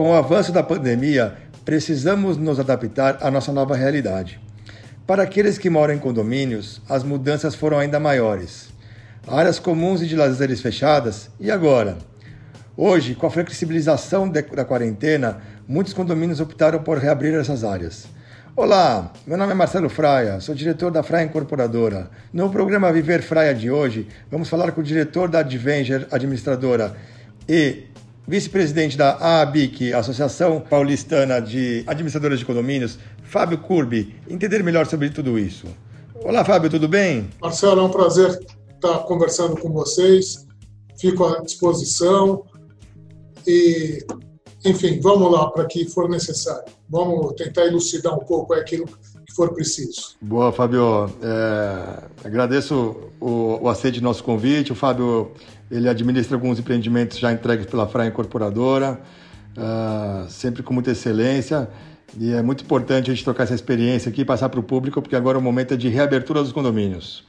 Com o avanço da pandemia, precisamos nos adaptar à nossa nova realidade. Para aqueles que moram em condomínios, as mudanças foram ainda maiores. Áreas comuns e de lazeres fechadas, e agora? Hoje, com a flexibilização da quarentena, muitos condomínios optaram por reabrir essas áreas. Olá, meu nome é Marcelo Fraia, sou diretor da Fraia Incorporadora. No programa Viver Fraia de hoje, vamos falar com o diretor da Advenger Administradora e vice-presidente da AABIC, Associação Paulistana de Administradoras de Condomínios, Fábio Curbi, entender melhor sobre tudo isso. Olá, Fábio, tudo bem? Marcelo, é um prazer estar conversando com vocês. Fico à disposição e enfim, vamos lá para que for necessário. Vamos tentar elucidar um pouco aquilo que for preciso. Boa, Fábio. É, agradeço o, o aceite do nosso convite. O Fábio ele administra alguns empreendimentos já entregues pela Fraia Incorporadora, uh, sempre com muita excelência. E é muito importante a gente trocar essa experiência aqui e passar para o público, porque agora o momento é de reabertura dos condomínios.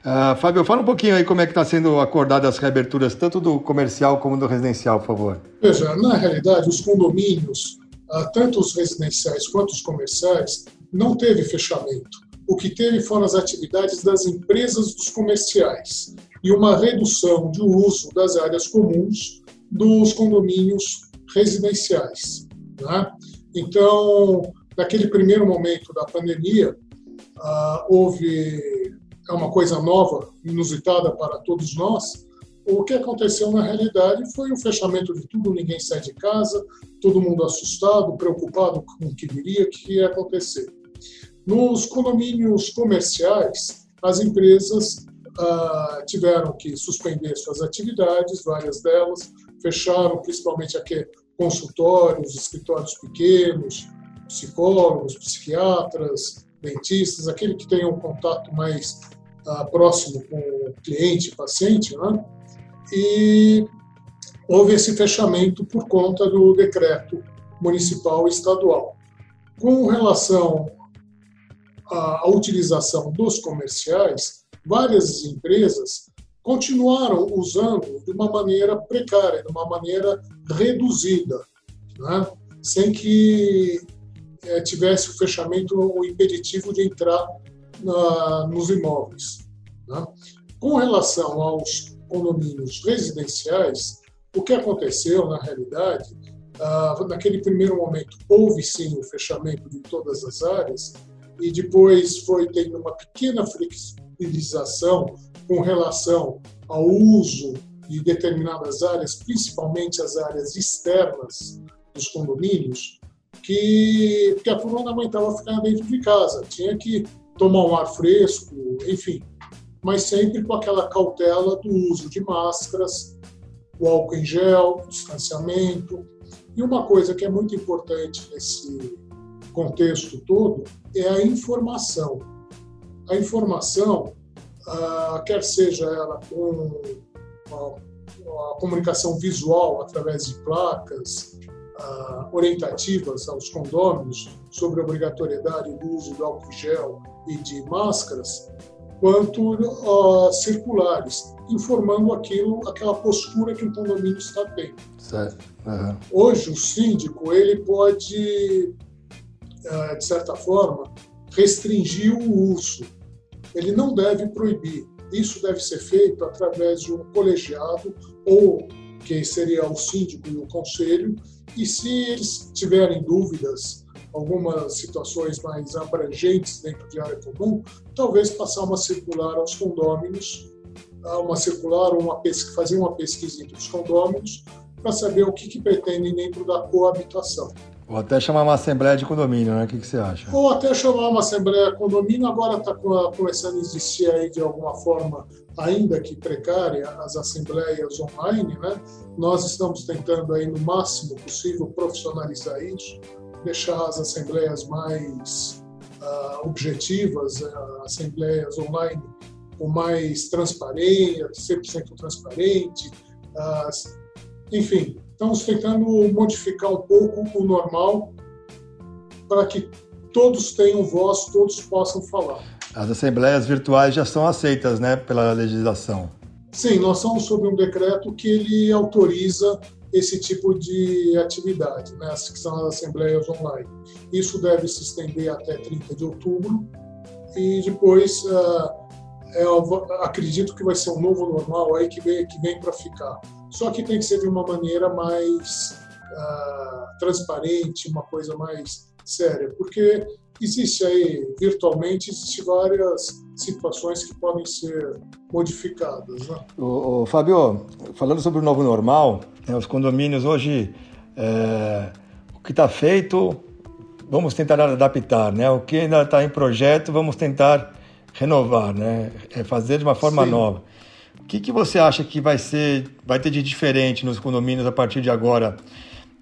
Uh, Fábio, fala um pouquinho aí como é que está sendo acordadas as reaberturas, tanto do comercial como do residencial, por favor. Veja, na realidade, os condomínios, uh, tanto os residenciais quanto os comerciais, não teve fechamento. O que teve foram as atividades das empresas dos comerciais e uma redução de uso das áreas comuns dos condomínios residenciais. Né? Então, naquele primeiro momento da pandemia, uh, houve é uma coisa nova, inusitada para todos nós. O que aconteceu na realidade foi o fechamento de tudo, ninguém sai de casa, todo mundo assustado, preocupado com o que viria, o que ia acontecer. Nos condomínios comerciais, as empresas ah, tiveram que suspender suas atividades, várias delas, fecharam principalmente aqui consultórios, escritórios pequenos, psicólogos, psiquiatras, dentistas, aquele que tem um contato mais próximo com o cliente, paciente, né? e houve esse fechamento por conta do decreto municipal e estadual. Com relação à utilização dos comerciais, várias empresas continuaram usando de uma maneira precária, de uma maneira reduzida, né? sem que é, tivesse o fechamento o impeditivo de entrar na, nos imóveis. Né? Com relação aos condomínios residenciais, o que aconteceu na realidade, ah, naquele primeiro momento houve sim o fechamento de todas as áreas e depois foi tendo uma pequena flexibilização com relação ao uso de determinadas áreas, principalmente as áreas externas dos condomínios, que, que a turma não aguentava ficar dentro de casa, tinha que tomar um ar fresco, enfim, mas sempre com aquela cautela do uso de máscaras, o álcool em gel, o distanciamento. E uma coisa que é muito importante nesse contexto todo é a informação. A informação, ah, quer seja ela com a, a comunicação visual através de placas, uh, orientativas aos condôminos sobre a obrigatoriedade do uso do álcool gel e de máscaras, quanto uh, circulares, informando aquilo, aquela postura que o condomínio está tendo. Uhum. Hoje, o síndico ele pode, de certa forma, restringir o uso. Ele não deve proibir. Isso deve ser feito através de um colegiado ou que seria o síndico e o conselho, e se eles tiverem dúvidas, algumas situações mais abrangentes dentro de área comum, talvez passar uma circular aos condôminos, uma circular ou uma pesquisa, fazer uma pesquisa entre os condôminos para saber o que, que pretendem dentro da coabitação. Ou até chamar uma assembleia de condomínio, né? O que, que você acha? Ou até chamar uma assembleia de condomínio. Agora está começando a existir aí de alguma forma, ainda que precária, as assembleias online, né? Nós estamos tentando aí no máximo possível profissionalizar isso, deixar as assembleias mais uh, objetivas, uh, assembleias online com mais transparência, 100% transparente, uh, enfim, Estamos tentando modificar um pouco o normal para que todos tenham voz, todos possam falar. As assembleias virtuais já são aceitas, né, pela legislação. Sim, nós estamos sob um decreto que ele autoriza esse tipo de atividade, né, que são as assembleias online. Isso deve se estender até 30 de outubro e depois uh, eu acredito que vai ser um novo normal aí que vem, que vem para ficar. Só que tem que ser de uma maneira mais uh, transparente, uma coisa mais séria, porque existe aí virtualmente existe várias situações que podem ser modificadas. Né? O, o Fábio, falando sobre o novo normal, né, os condomínios hoje, é, o que está feito, vamos tentar adaptar, né? O que ainda está em projeto, vamos tentar renovar, né? É fazer de uma forma Sim. nova. O que, que você acha que vai ser, vai ter de diferente nos condomínios a partir de agora?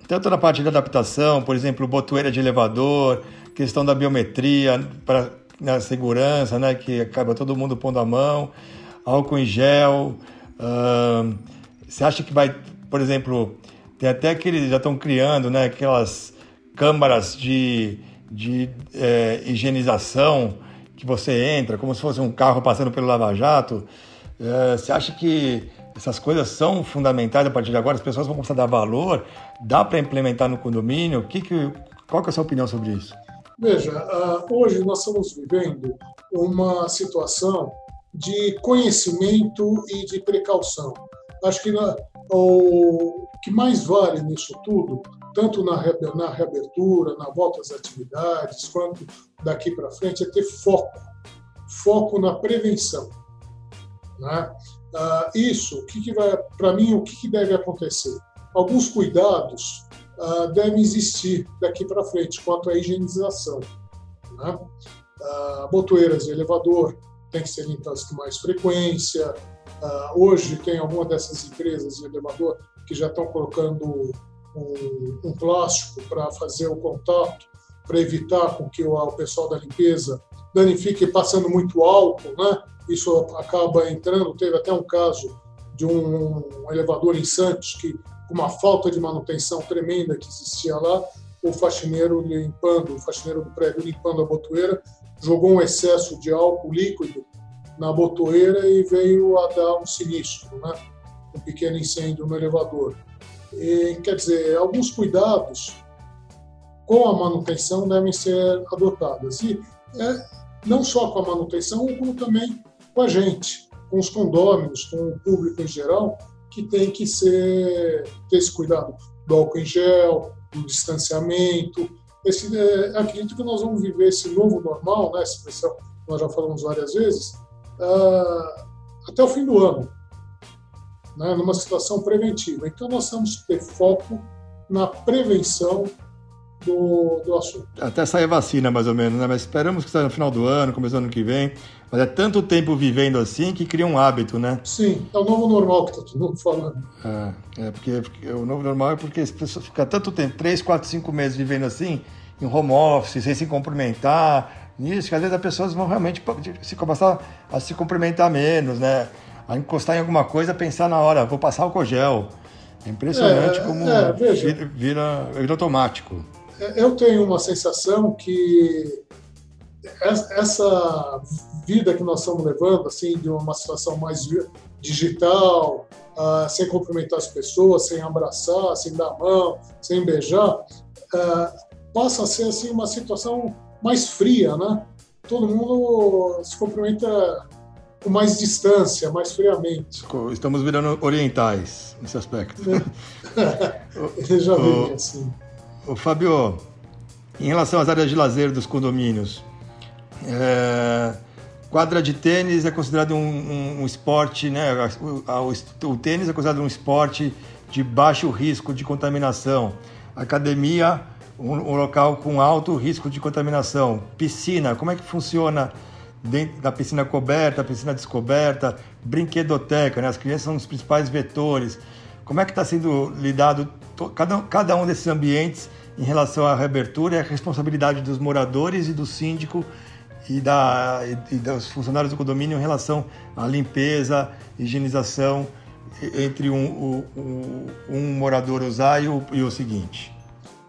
Tanto na parte de adaptação, por exemplo, botoeira de elevador, questão da biometria para na segurança, né? Que acaba todo mundo pondo a mão, álcool em gel. Você acha que vai, por exemplo, tem até que eles já estão criando, né? Aquelas câmaras de, de é, higienização que você entra, como se fosse um carro passando pelo lava-jato. É, você acha que essas coisas são fundamentais a partir de agora? As pessoas vão começar a dar valor? Dá para implementar no condomínio? Que que, qual que é a sua opinião sobre isso? Veja, uh, hoje nós estamos vivendo uma situação de conhecimento e de precaução. Acho que na, o que mais vale nisso tudo, tanto na, reabertura, na volta às atividades, quanto daqui para frente, é ter foco. Foco na prevenção. Né? Uh, isso, o que, que vai, para mim, o que, que deve acontecer? Alguns cuidados uh, devem existir daqui para frente quanto à higienização. Né? Uh, botoeiras de elevador têm que ser limpas com mais frequência. Uh, hoje tem alguma dessas empresas de elevador que já estão colocando um, um plástico para fazer o contato, para evitar com que o, o pessoal da limpeza danifique passando muito álcool, né? Isso acaba entrando. Teve até um caso de um, elevador em Santos que com uma falta de manutenção tremenda que existia lá, o faxineiro limpando, o faxineiro do prédio limpando a botoeira, jogou um excesso de álcool líquido na botoeira e veio a dar um sinistro, né? um pequeno incêndio no elevador. E, quer dizer, alguns cuidados com a manutenção devem ser adotados. E é, não só com a manutenção, como também com a gente, com os condôminos, com o público em geral, que tem que ser, ter esse cuidado do álcool em gel, do distanciamento. Esse, é, acredito que nós vamos viver esse novo normal, né, essa expressão nós já falamos várias vezes, uh, até o fim do ano, né, numa situação preventiva. Então, nós temos que ter foco na prevenção do, do assunto. Até sair vacina, mais ou menos, né? mas esperamos que saia no final do ano, começo do ano que vem. Mas é tanto tempo vivendo assim que cria um hábito, né? Sim, é o novo normal que está todo mundo falando. É, é porque, porque, o novo normal é porque as pessoas ficam tanto tempo, 3, 4, 5 meses vivendo assim, em home office, sem se cumprimentar, nisso, que às vezes as pessoas vão realmente se começar a se cumprimentar menos, né? A encostar em alguma coisa, pensar na hora, vou passar o gel. É impressionante é, como é, vira, vira, vira automático. É, eu tenho uma sensação que essa vida que nós estamos levando, assim, de uma situação mais digital, uh, sem cumprimentar as pessoas, sem abraçar, sem dar a mão, sem beijar, uh, passa a ser assim uma situação mais fria, né? Todo mundo se cumprimenta com mais distância, mais friamente. Estamos virando orientais nesse aspecto. É, já vi assim. O Fábio, em relação às áreas de lazer dos condomínios, é, quadra de tênis é considerado um, um, um esporte, né? O, o, tênis é considerado um esporte de baixo risco de contaminação. Academia, um, um, local com alto risco de contaminação. Piscina, como é que funciona dentro da piscina coberta, piscina descoberta, brinquedoteca, né? As crianças são os principais vetores. Como é que está sendo lidado cada, cada um desses ambientes em relação à reabertura e a responsabilidade dos moradores e do síndico e, da, e dos funcionários do condomínio em relação à limpeza, higienização entre um, um, morador usar e o, e o seguinte?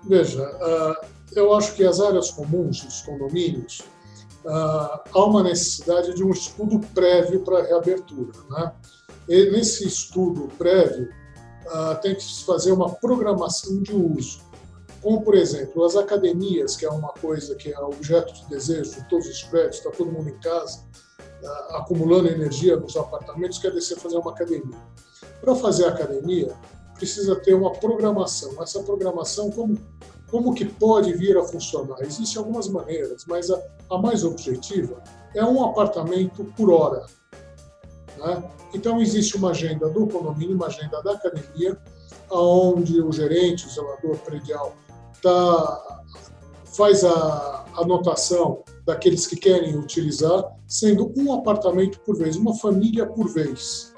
Veja, uh, eu acho que as áreas comuns dos condomínios uh, há uma necessidade de um estudo prévio para a reabertura. Né? E nesse estudo prévio, uh, tem que se fazer uma programação de uso. Como, por exemplo, as academias, que é uma coisa que é objeto de desejo de todos os prédios, está todo mundo em casa, uh, acumulando energia nos apartamentos, quer descer fazer uma academia. Para fazer academia, precisa ter uma programação. Essa programação, como, como que pode vir a funcionar? Existem algumas maneiras, mas a, a mais objetiva é um apartamento por hora. Né? Então, existe uma agenda do condomínio, uma agenda da academia, onde o gerente, o zelador predial, tá, faz a anotação daqueles que querem utilizar, sendo um apartamento por vez, uma família por vez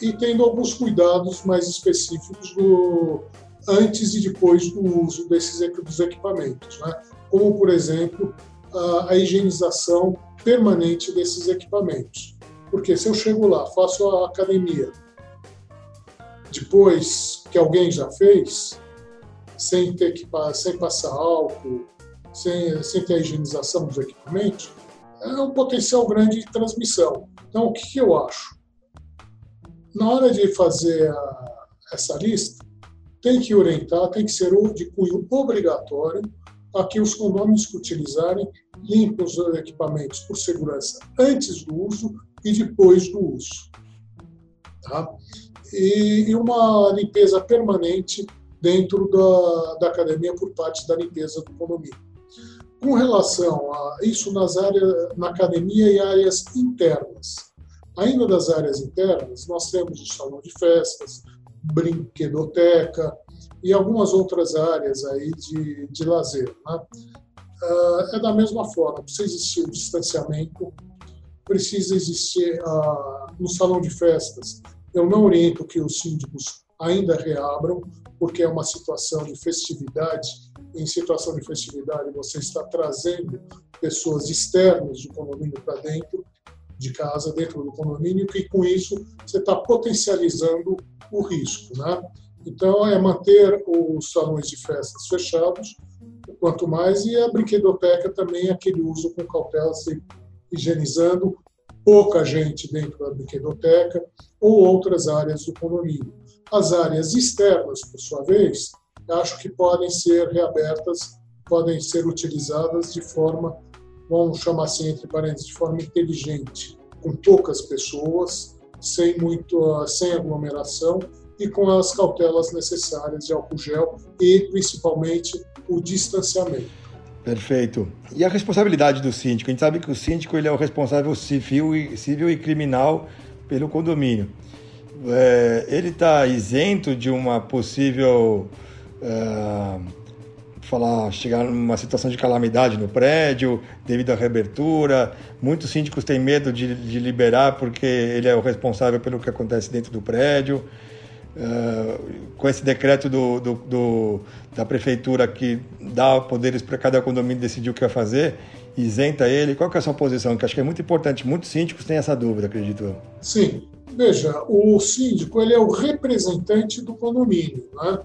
e tendo alguns cuidados mais específicos do, antes e depois do uso desses dos equipamentos, né? como, por exemplo, a, a higienização permanente desses equipamentos. Porque se eu chego lá, faço a academia, depois que alguém já fez, sem ter que sem passar álcool, sem, sem ter a higienização dos equipamentos, é um potencial grande de transmissão. Então, o que, que eu acho? na hora de fazer a, essa lista, tem que orientar, tem que ser de cunho obrigatório a que os condôminos que utilizarem limpem os equipamentos por segurança antes do uso e depois do uso. Tá? E, uma limpeza permanente dentro da, da academia por parte da limpeza do condomínio. Com relação a isso nas áreas, na academia e áreas internas, Ainda das áreas internas, nós temos o salão de festas, brinquedoteca e algumas outras áreas aí de, de lazer. Né? Uh, é da mesma forma, precisa existir o distanciamento, precisa existir uh, no salão de festas. Eu não oriento que os síndicos ainda reabram, porque é uma situação de festividade. Em situação de festividade, você está trazendo pessoas externas do condomínio para dentro de casa dentro do condomínio, e com isso você está potencializando o risco. Né? Então, é manter os salões de festas fechados, quanto mais, e a brinquedoteca também, aquele uso com cautela, se higienizando, pouca gente dentro da brinquedoteca ou outras áreas do condomínio. As áreas externas, por sua vez, acho que podem ser reabertas, podem ser utilizadas de forma vamos chamar assim, entre parênteses, de forma inteligente, com poucas pessoas, sem, muito, sem aglomeração e com as cautelas necessárias de álcool gel e, principalmente, o distanciamento. Perfeito. E a responsabilidade do síndico? A gente sabe que o síndico ele é o responsável civil e, civil e criminal pelo condomínio. É, ele está isento de uma possível uh, falar, chegar numa situação de calamidade no prédio devido à reabertura. Muitos síndicos têm medo de, de liberar porque ele é o responsável pelo que acontece dentro do prédio. Uh, com esse decreto do, do, do, da prefeitura que dá poderes para cada condomínio decidir o que vai fazer, isenta ele. Qual que é a sua posição? Que acho que é muito importante. Muitos síndicos têm essa dúvida, acredito. Sim. Veja, o síndico ele é o representante do condomínio, né?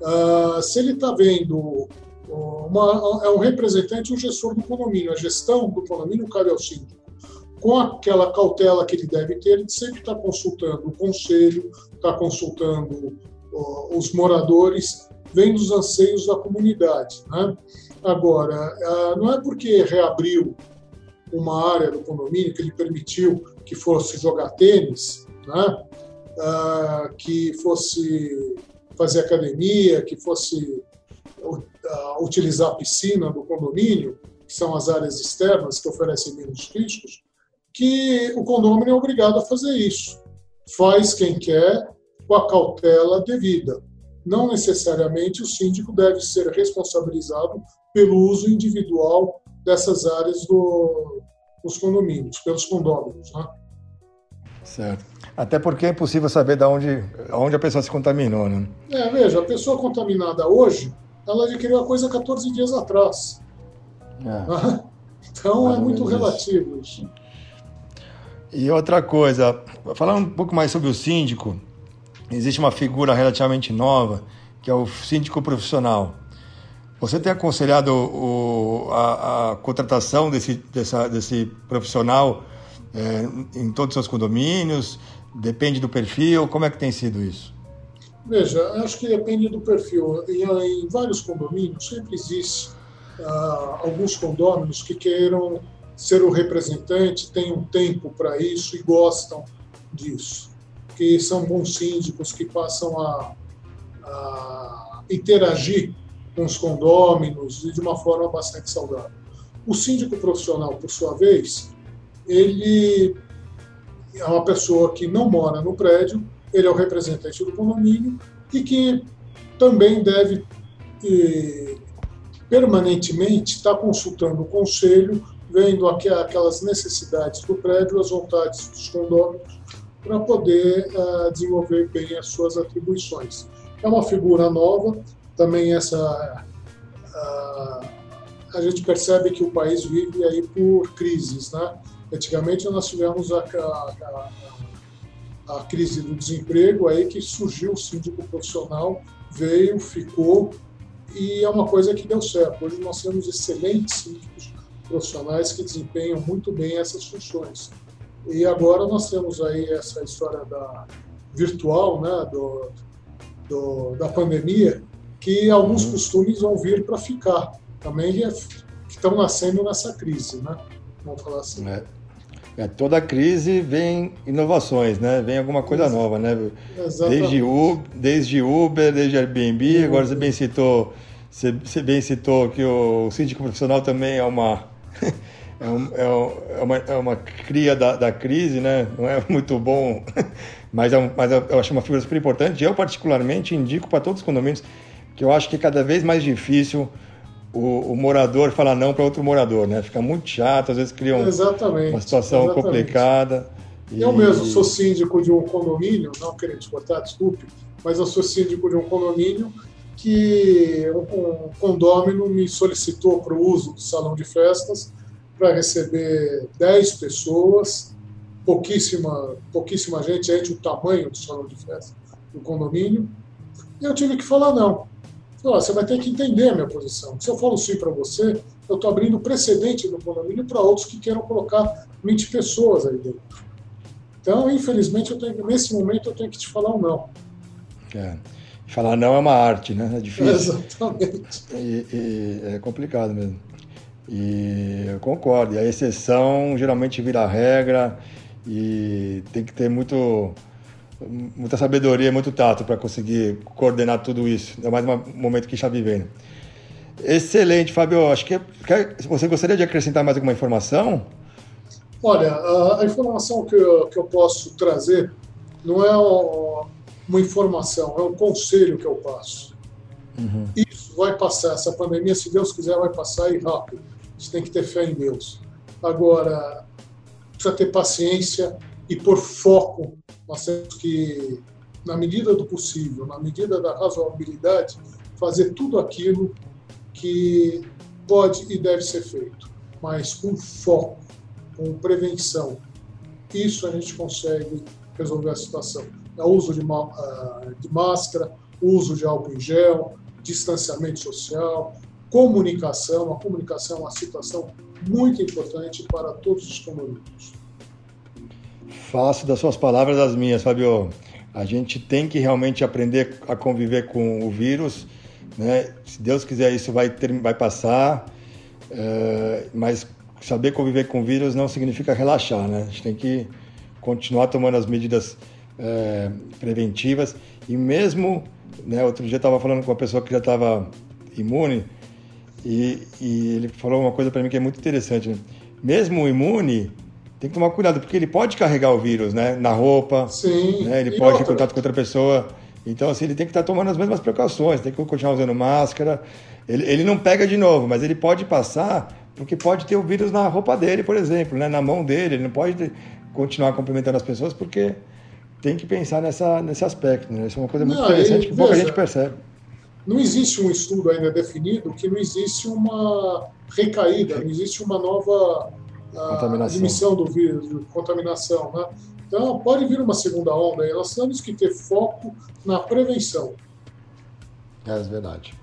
Uh, se ele está vendo uma, é um representante um gestor do condomínio, a gestão do condomínio cabe ao síndico. Com aquela cautela que ele deve ter, ele sempre está consultando o conselho, está consultando uh, os moradores, vendo os anseios da comunidade. Né? Agora, uh, não é porque reabriu uma área do condomínio que ele permitiu que fosse jogar tênis, né? Uh, que fosse fazer academia, que fosse uh, utilizar a piscina do condomínio, que são as áreas externas que oferecem menos riscos, que o condomínio é obrigado a fazer isso. Faz quem quer com a cautela devida. Não necessariamente o síndico deve ser responsabilizado pelo uso individual dessas áreas do, dos condomínios, pelos condôminos. Né? Certo. Até porque é impossível saber de onde, onde a pessoa se contaminou, né? É, veja, a pessoa contaminada hoje, ela adquiriu a coisa 14 dias atrás. É. Então é muito relativo isso. E outra coisa, falando um pouco mais sobre o síndico, existe uma figura relativamente nova, que é o síndico profissional. Você tem aconselhado o, a, a, contratação desse, dessa, desse profissional é, em todos os seus condomínios? Depende do perfil? Como é que tem sido isso? Veja, acho que depende do perfil. Em, em vários condomínios sempre existe ah, alguns condôminos que queiram ser o representante, têm um tempo para isso e gostam disso. Que são bons síndicos que passam a, a interagir com os condôminos e de uma forma bastante saudável. O síndico profissional, por sua vez, ele é uma pessoa que não mora no prédio, ele é o representante do condomínio e que também deve permanentemente estar consultando o conselho, vendo aquelas necessidades do prédio, as vontades dos condôminos, para poder uh, desenvolver bem as suas atribuições. É uma figura nova, também essa uh, a gente percebe que o país vive aí por crises, né? Antigamente nós tivemos a, a, a, a crise do desemprego, aí que surgiu o síndico profissional, veio, ficou, e é uma coisa que deu certo. Hoje nós temos excelentes síndicos profissionais que desempenham muito bem essas funções. E agora nós temos aí essa história da virtual, né, do, do da pandemia, que alguns costumes vão vir para ficar. Também é, estão nascendo nessa crise, né? Vamos falar assim. É. É, toda crise vem inovações, né? Vem alguma coisa nova, né? Desde Uber, desde Uber, desde Airbnb, uhum. agora você bem citou, você, você, bem citou que o, o síndico profissional também é uma é, um, é, uma, é uma cria da, da crise, né? Não é muito bom, mas, é um, mas eu acho uma figura super importante. Eu particularmente indico para todos os condomínios que eu acho que é cada vez mais difícil o, o morador falar não para outro morador, né? Fica muito chato, às vezes cria um, uma situação exatamente. complicada. E... Eu mesmo sou síndico de um condomínio, não querendo te cortar, desculpe, mas eu sou síndico de um condomínio que um, condômino me solicitou para o uso do salão de festas para receber 10 pessoas, pouquíssima, pouquíssima gente, aí o tamanho do salão de festa do condomínio, e eu tive que falar não você vai ter que entender a minha posição. Se eu falo sim para você, eu estou abrindo precedente no condomínio para outros que queiram colocar 20 pessoas aí dentro. Então, infelizmente, eu tenho, nesse momento eu tenho que te falar um não. É. Falar não é uma arte, né? É difícil. Exatamente. E, e é complicado mesmo. E eu concordo. E a exceção geralmente vira regra e tem que ter muito muita sabedoria, muito tato para conseguir coordenar tudo isso. É mais um momento que está vivendo. Excelente, Fábio. Acho que você gostaria de acrescentar mais alguma informação? Olha, a, informação que eu, que eu posso trazer não é uma informação, é um conselho que eu passo. Uhum. Isso vai passar, essa pandemia, se Deus quiser, vai passar e rápido. Gente tem que ter fé em Deus. Agora, precisa ter paciência e por foco nós temos que, na medida do possível, na medida da razoabilidade, fazer tudo aquilo que pode e deve ser feito, mas com foco, com prevenção. Isso a gente consegue resolver a situação. É uso de, ah, de máscara, uso de álcool em gel, distanciamento social, comunicação. A comunicação é uma situação muito importante para todos os comunicados faço das suas palavras as minhas, Fabio. A gente tem que realmente aprender a conviver com o vírus, né? Se Deus quiser, isso vai, ter, vai passar, é, mas saber conviver com o vírus não significa relaxar, né? A gente tem que continuar tomando as medidas é, preventivas e mesmo, né? Outro dia estava falando com uma pessoa que já estava imune e, e, ele falou uma coisa para mim que é muito interessante. Né? Mesmo imune, tem que tomar cuidado, porque ele pode carregar o vírus, né? Na roupa, Sim. Né? ele e pode ter contato com outra pessoa. Então, assim, ele tem que estar tomando as mesmas precauções, tem que continuar usando máscara. Ele, ele não pega de novo, mas ele pode passar, porque pode ter o vírus na roupa dele, por exemplo, né? na mão dele. Ele não pode continuar cumprimentando as pessoas, porque tem que pensar nessa, nesse aspecto. Né? Isso é uma coisa muito não, interessante que pouca gente percebe. Não existe um estudo ainda definido que não existe uma recaída, não existe uma nova a admissão do vírus, de contaminação. Né? Então, pode vir uma segunda onda e nós temos que ter foco na prevenção. É verdade.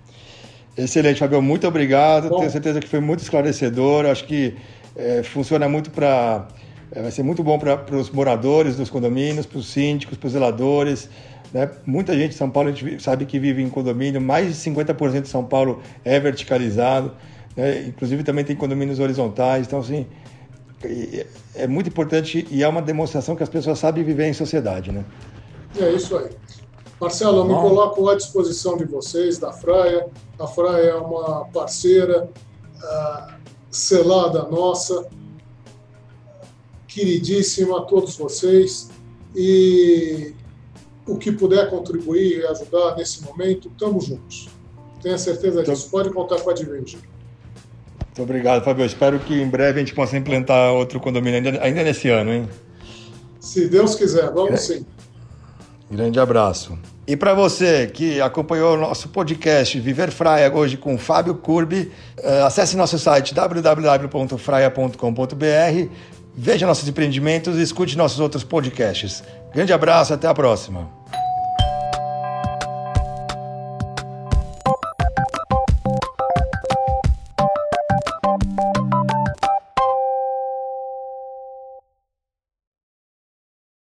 Excelente, Fabio. Muito obrigado. Bom, Tenho certeza que foi muito esclarecedor. Acho que é, funciona muito para. É, vai ser muito bom para os moradores dos condomínios, para os síndicos, para os zeladores. Né? Muita gente em São Paulo sabe que vive em condomínio, mais de 50% de São Paulo é verticalizado, né? inclusive também tem condomínios horizontais. Então, assim, é muito importante e é uma demonstração que as pessoas sabem viver em sociedade. Né? É isso aí. Marcelo, eu me coloco à disposição de vocês, da Fraia. A Fraia é uma parceira uh, selada nossa, queridíssima a todos vocês. E o que puder contribuir e ajudar nesse momento, estamos juntos. Tenha certeza disso. Pode contar com a Divinge. Muito obrigado, Fabio. espero que em breve a gente possa implantar outro condomínio, ainda, ainda nesse ano, hein? Se Deus quiser, vamos sim. Grande abraço. E para você que acompanhou o nosso podcast Viver Fraia hoje com Fábio Curbi, eh, acesse nosso site www.fraia.com.br, veja nossos empreendimentos e escute nossos outros podcasts. Grande abraço, até a próxima.